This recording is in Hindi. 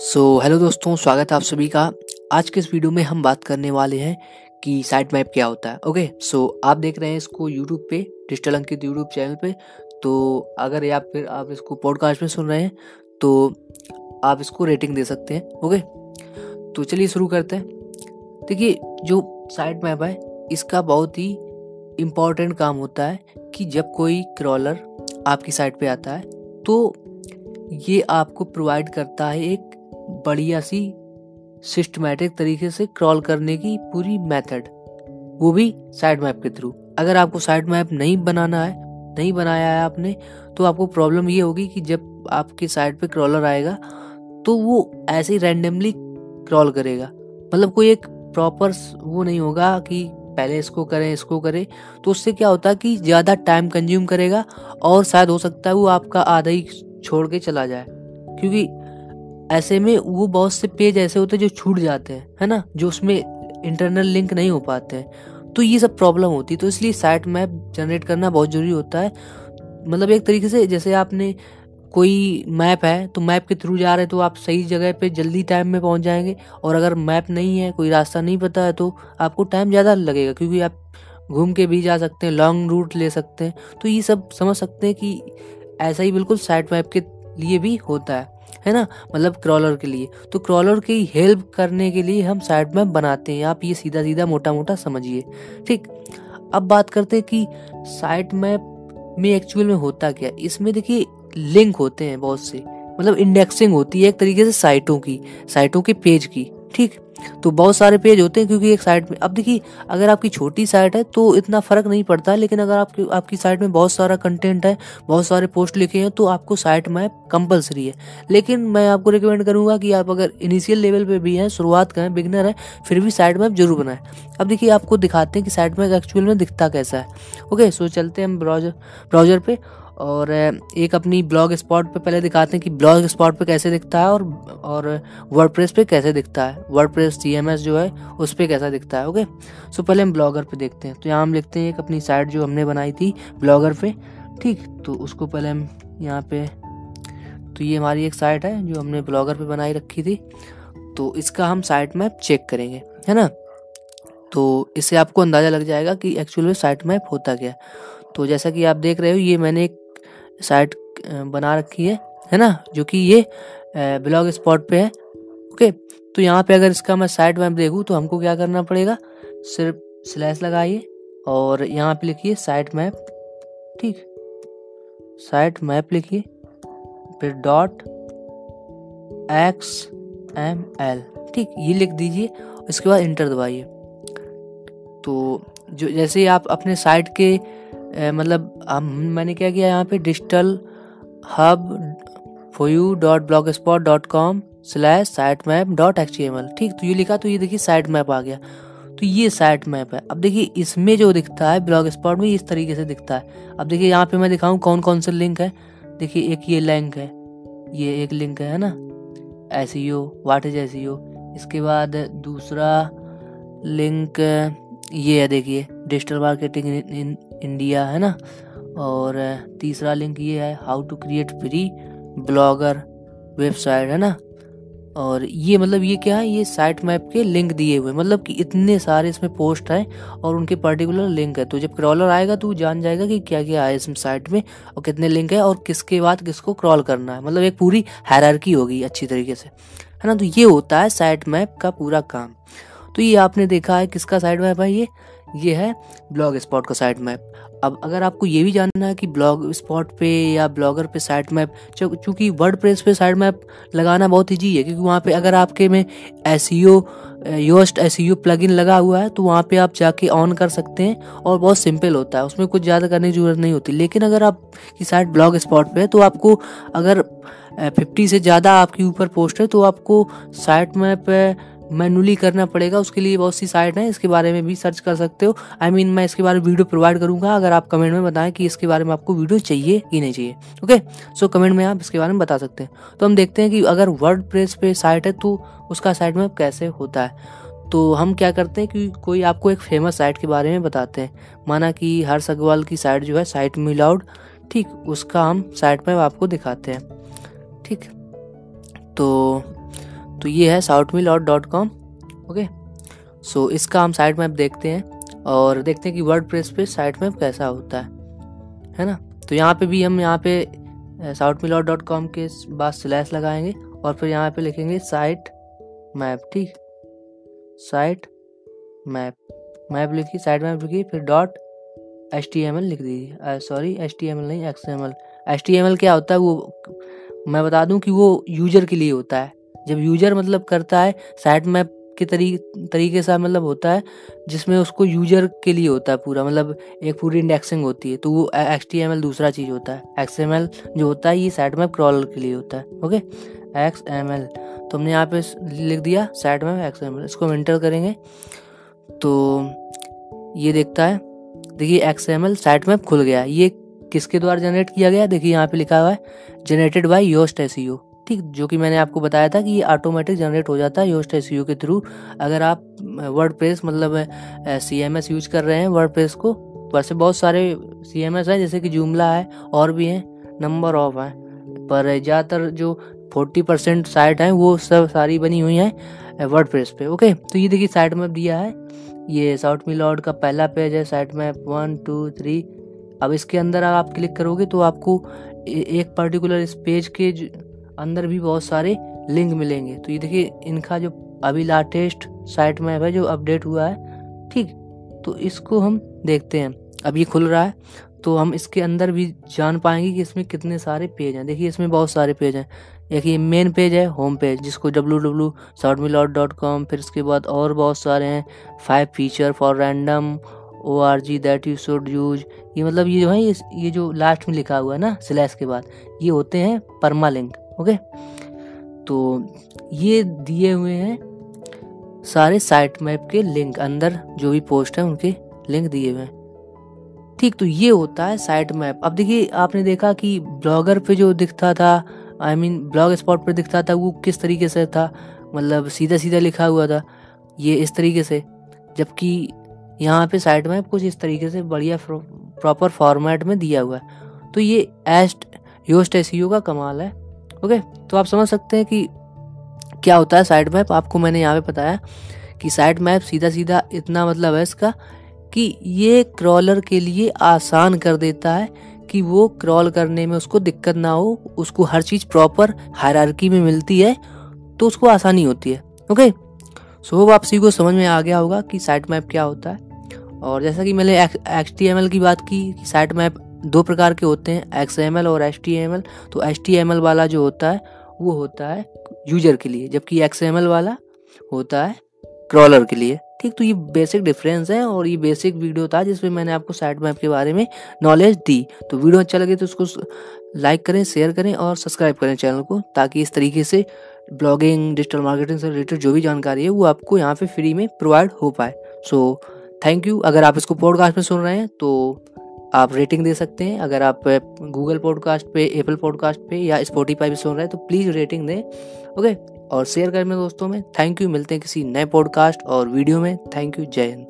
सो so, हेलो दोस्तों स्वागत है आप सभी का। आज के इस वीडियो में हम बात करने वाले हैं कि साइट मैप क्या होता है ओके सो so, आप देख रहे हैं इसको यूट्यूब पे डिजिटल अंकित यूट्यूब चैनल पे। तो अगर या फिर आप इसको पॉडकास्ट में सुन रहे हैं तो आप इसको रेटिंग दे सकते हैं ओके तो चलिए शुरू करते हैं। देखिए जो साइट मैप है इसका बहुत ही इंपॉर्टेंट काम होता है कि जब कोई क्रॉलर आपकी साइट पे आता है तो ये आपको प्रोवाइड करता है एक बढ़िया सी सिस्टमेटिक तरीके से क्रॉल करने की पूरी मेथड वो भी साइड मैप के थ्रू अगर आपको साइड मैप नहीं बनाना है, नहीं बनाया है आपने तो आपको प्रॉब्लम ये होगी कि जब आपके साइड पे क्रॉलर आएगा तो वो ऐसे ही रैंडमली क्रॉल करेगा। मतलब कोई एक प्रॉपर वो नहीं होगा कि पहले इसको करें इसको करें तो उससे क्या होता है कि ज़्यादा टाइम कंज्यूम करेगा और शायद हो सकता है वो आपका आधा ही छोड़ के चला जाए। क्योंकि ऐसे में वो बहुत से पेज ऐसे होते हैं जो छूट जाते हैं, है ना? जो उसमें इंटरनल लिंक नहीं हो पाते हैं। तो ये सब प्रॉब्लम होती है। तो इसलिए साइट मैप जनरेट करना बहुत ज़रूरी होता है। मतलब एक तरीके से जैसे आपने कोई मैप है तो मैप के थ्रू जा रहे हैं तो आप सही जगह पे जल्दी टाइम में पहुँच जाएँगे। और अगर मैप नहीं है, कोई रास्ता नहीं पता है तो आपको टाइम ज़्यादा लगेगा, क्योंकि आप घूम के भी जा सकते हैं लॉन्ग रूट ले सकते हैं। तो ये सब समझ सकते हैं कि ऐसा ही बिल्कुल साइट मैप के लिए भी होता है। है ना? मतलब क्रॉलर के लिए। तो क्रॉलर की हेल्प करने के लिए हम साइड मैप बनाते हैं। आप ये सीधा सीधा मोटा मोटा समझिए। ठीक? अब बात करते हैं कि साइट मैप में एक्चुअल में होता क्या? इसमें देखिए लिंक होते हैं बहुत से। मतलब इंडेक्सिंग होती है एक तरीके से साइटों की साइटों के पेज की। ठीक। तो बहुत सारे पेज होते हैं क्योंकि एक साइट में, अब देखिए, अगर आपकी छोटी साइट है तो इतना फ़र्क नहीं पड़ता है लेकिन अगर आपकी आपकी साइट में बहुत सारा कंटेंट है, बहुत सारे पोस्ट लिखे हैं तो आपको साइट मैप कंपलसरी है। लेकिन मैं आपको रिकमेंड करूँगा कि आप अगर इनिशियल लेवल पे भी हैं, शुरुआत का है बिगनर है, फिर भी साइट मैप ज़रूर बनाए। अब देखिए, आपको दिखाते हैं कि साइट मैप एक्चुअल में दिखता कैसा है। ओके सो चलते हैं ब्राउज़र ब्राउज़र पे। और एक अपनी ब्लॉग स्पॉट पे पहले दिखाते हैं कि ब्लॉग स्पॉट पे कैसे दिखता है और और वर्ड पे कैसे दिखता है। वर्ड प्रेस जो है, उस पर कैसा दिखता है ओके सो पहले हम ब्लॉगर पे देखते हैं। तो यहाँ हम लिखते हैं एक अपनी साइट जो हमने बनाई थी ब्लॉगर पे, ठीक? तो उसको पहले हम यहाँ पे तो ये हमारी एक साइट है जो हमने ब्लॉगर पे बनाई रखी थी। तो इसका हम साइट मैप चेक करेंगे, है ना? तो इससे आपको अंदाज़ा लग जाएगा कि एक्चुअल में साइट मैप होता क्या तो जैसा कि आप देख रहे हो, ये मैंने एक साइट बना रखी है है ना? जो कि ये ब्लॉग स्पॉट पे है। ओके? तो यहाँ पे अगर इसका मैं साइट मैप देखूँ तो हमको क्या करना पड़ेगा? सिर्फ़ स्लैश लगाइए और यहाँ पे लिखिए साइट मैप। ठीक? साइट मैप लिखिए। फिर डॉट एक्स एम एल। ठीक? ये लिख दीजिए इसके बाद इंटर दबाइए। तो जो, जैसे ही आप अपने साइट के मतलब मैंने क्या किया यहाँ पे? Digital hub for you dot blogspot dot com slash site map dot H ठीक तो ये लिखा तो ये देखिए साइट मैप आ गया। तो ये साइट मैप है। अब देखिए, इसमें जो दिखता है ब्लॉग स्पॉट में इस तरीके से दिखता है। अब देखिए, यहाँ पे मैं दिखाऊँ कौन कौन से लिंक है। देखिए, एक ये लिंक है, ये एक लिंक है ना? एस वाट इज़ एस इसके बाद दूसरा लिंक ये है, देखिए डिजिटल मार्केटिंग इन इंडिया है ना? और तीसरा लिंक ये है how to create free blogger website है ना? और ये मतलब ये क्या है? ये साइट मैप के लिंक दिए हुए मतलब कि इतने सारे इसमें पोस्ट हैं और उनके पर्टिकुलर लिंक है। तो जब क्रॉलर आएगा तो जान जाएगा कि क्या क्या है इसमें साइट में और कितने लिंक है और किसके बाद किसको क्रॉल करना है। मतलब एक पूरी हैरारकी होगी अच्छी तरीके से। है ना? तो ये होता है साइट मैप का पूरा काम। तो ये आपने देखा है किसका साइट मैप है ये? ये है ब्लॉग स्पॉट का साइट मैप अब अगर आपको ये भी जानना है कि ब्लॉग स्पॉट पे या ब्लॉगर पे साइट मैप चूँकि वर्ड प्रेस पे साइट मैप लगाना बहुत ईजी है, क्योंकि वहाँ पे अगर आपके में S Yoast S plugin लगा हुआ है तो वहाँ पे आप जाके ऑन कर सकते हैं और बहुत सिंपल होता है। उसमें कुछ ज़्यादा करने की ज़रूरत नहीं होती। लेकिन अगर आप की साइट ब्लॉग स्पॉट पे है तो आपको अगर फिफ्टी से ज़्यादा आपके ऊपर पोस्ट है तो आपको साइट मैप मैनुअली करना पड़ेगा उसके लिए बहुत सी साइट हैं इसके बारे में भी सर्च कर सकते हो। आई I मीन mean, मैं इसके बारे में वीडियो प्रोवाइड करूँगा अगर आप कमेंट में बताएँ कि इसके बारे में आपको वीडियो चाहिए कि नहीं चाहिए। ओके सो कमेंट में आप इसके बारे में बता सकते हैं। तो हम देखते हैं कि अगर वर्ड प्रेस पे साइट है तो उसका साइट में कैसे होता है? तो हम क्या करते हैं कि कोई आपको एक फ़ेमस साइट के बारे में बताते हैं। माना कि हर सगवाल की साइट जो है साइट मिलाउड ठीक उसका हम साइट में आपको दिखाते हैं। ठीक? तो तो ये है south mill dot com okay so इसका हम साइट मैप देखते हैं और देखते हैं कि वर्ड प्रेस पे साइट मैप कैसा होता है है ना? तो यहाँ पे भी हम यहाँ पे साउथ मिल डॉट कॉम के बाद स्लैश लगाएँगे और फिर यहाँ पे लिखेंगे साइट मैप ठीक? साइट मैप मैप लिखिए साइट मैप लिखिए फिर dot H T M L लिख दीजिए sorry H T M L नहीं X M L H T M L क्या होता है वो, मैं बता दूँ कि वो यूज़र के लिए होता है। जब यूज़र मतलब करता है साइट मैप के तरी, तरीके से मतलब होता है जिसमें उसको यूज़र के लिए होता है पूरा मतलब एक पूरी इंडेक्सिंग होती है तो वो एक्स टी एम एल दूसरा चीज़ होता है। एक्स एम एल जो होता है ये साइट मैप क्रॉलर के लिए होता है ओके एक्स एम एल तो हमने यहाँ पे लिख दिया site map X M L इसको हम इंटर करेंगे तो ये देखता है देखिए X M L site map खुल गया ये किसके द्वारा जनरेट किया गया? देखिए यहाँ पे लिखा हुआ है जनरेटेड बाय योस्ट एस ठीक जो कि मैंने आपको बताया था कि ये ऑटोमेटिक जनरेट हो जाता है योस्ट एस के थ्रू अगर आप वर्ड प्रेस मतलब सी एम एस यूज़ कर रहे हैं वर्ड प्रेस को वैसे बहुत सारे सी एम एस है, जैसे कि जुमला है, और भी हैं नंबर ऑफ़ है। पर ज़्यादातर जो फोर्टी परसेंट साइट हैं, वो सब सारी बनी हुई हैं वर्ड प्रेस पे ओके तो ये देखिए साइट मैप दिया है। ये साउथ मिलॉर्ड का पहला पेज है site map one two three अब इसके अंदर आप क्लिक करोगे तो आपको एक पर्टिकुलर इस पेज के अंदर भी बहुत सारे लिंक मिलेंगे। तो ये देखिए इनका जो अभी लाटेस्ट साइट मैप है जो अपडेट हुआ है ठीक। तो इसको हम देखते हैं। अब ये खुल रहा है तो हम इसके अंदर भी जान पाएँगे कि इसमें कितने सारे पेज हैं। देखिए इसमें बहुत सारे पेज हैं। एक ये मेन पेज है होम पेज जिसको W W south dot com फिर इसके बाद और बहुत सारे हैं। Five feature for random O R G that you should use ये मतलब ये जो है ये, ये जो लास्ट में लिखा हुआ है ना स्लैश के बाद ये होते हैं परमा लिंक ओके? तो ये दिए हुए हैं सारे साइट मैप के लिंक अंदर, जो भी पोस्ट है उनके लिंक दिए हुए हैं। ठीक तो ये होता है साइट मैप। अब देखिए, आपने देखा कि ब्लॉगर पे जो दिखता था आई मीन ब्लॉग स्पॉट पर दिखता था, वो किस तरीके से था? मतलब सीधा सीधा लिखा हुआ था, ये इस तरीके से। जबकि यहाँ पे साइट मैप कुछ इस तरीके से बढ़िया प्रॉपर फॉर्मेट में दिया हुआ है। तो ये एस्ट, योस्ट एस का कमाल है। ओके तो आप समझ सकते हैं कि क्या होता है साइड मैप आपको मैंने यहाँ पे बताया कि साइड मैप सीधा सीधा इतना मतलब है इसका कि ये क्रॉलर के लिए आसान कर देता है कि वो क्रॉल करने में उसको दिक्कत ना हो, उसको हर चीज़ प्रॉपर हायरार्की में मिलती है तो उसको आसानी होती है। ओके सो होप आप को समझ में आ गया होगा कि साइट मैप क्या होता है। और जैसा कि मैंने एक्स टी की बात की साइट मैप दो प्रकार के होते हैं एक्सएमएल और एच तो एच वाला जो होता है, वो होता है यूज़र के लिए, जबकि एक्सएमएल वाला होता है क्रॉलर के लिए। ठीक तो ये बेसिक डिफरेंस है और ये बेसिक वीडियो था जिसमें मैंने आपको साइट मैप के बारे में नॉलेज दी। तो वीडियो अच्छा लगे तो उसको लाइक करें शेयर करें और सब्सक्राइब करें चैनल को, ताकि इस तरीके से ब्लॉगिंग डिजिटल मार्केटिंग से रिलेटेड जो भी जानकारी है, वो आपको यहाँ पे फ्री में प्रोवाइड हो पाए। सो थैंक यू अगर आप इसको पॉडकास्ट में सुन रहे हैं तो आप रेटिंग दे सकते हैं। अगर आप गूगल पॉडकास्ट पे एप्पल पॉडकास्ट पे या स्पोटीफाई पे सुन रहे हैं तो प्लीज़ रेटिंग दें। ओके और शेयर करें दोस्तों में। थैंक यू मिलते हैं किसी नए पॉडकास्ट और वीडियो में। थैंक यू जय हिंद।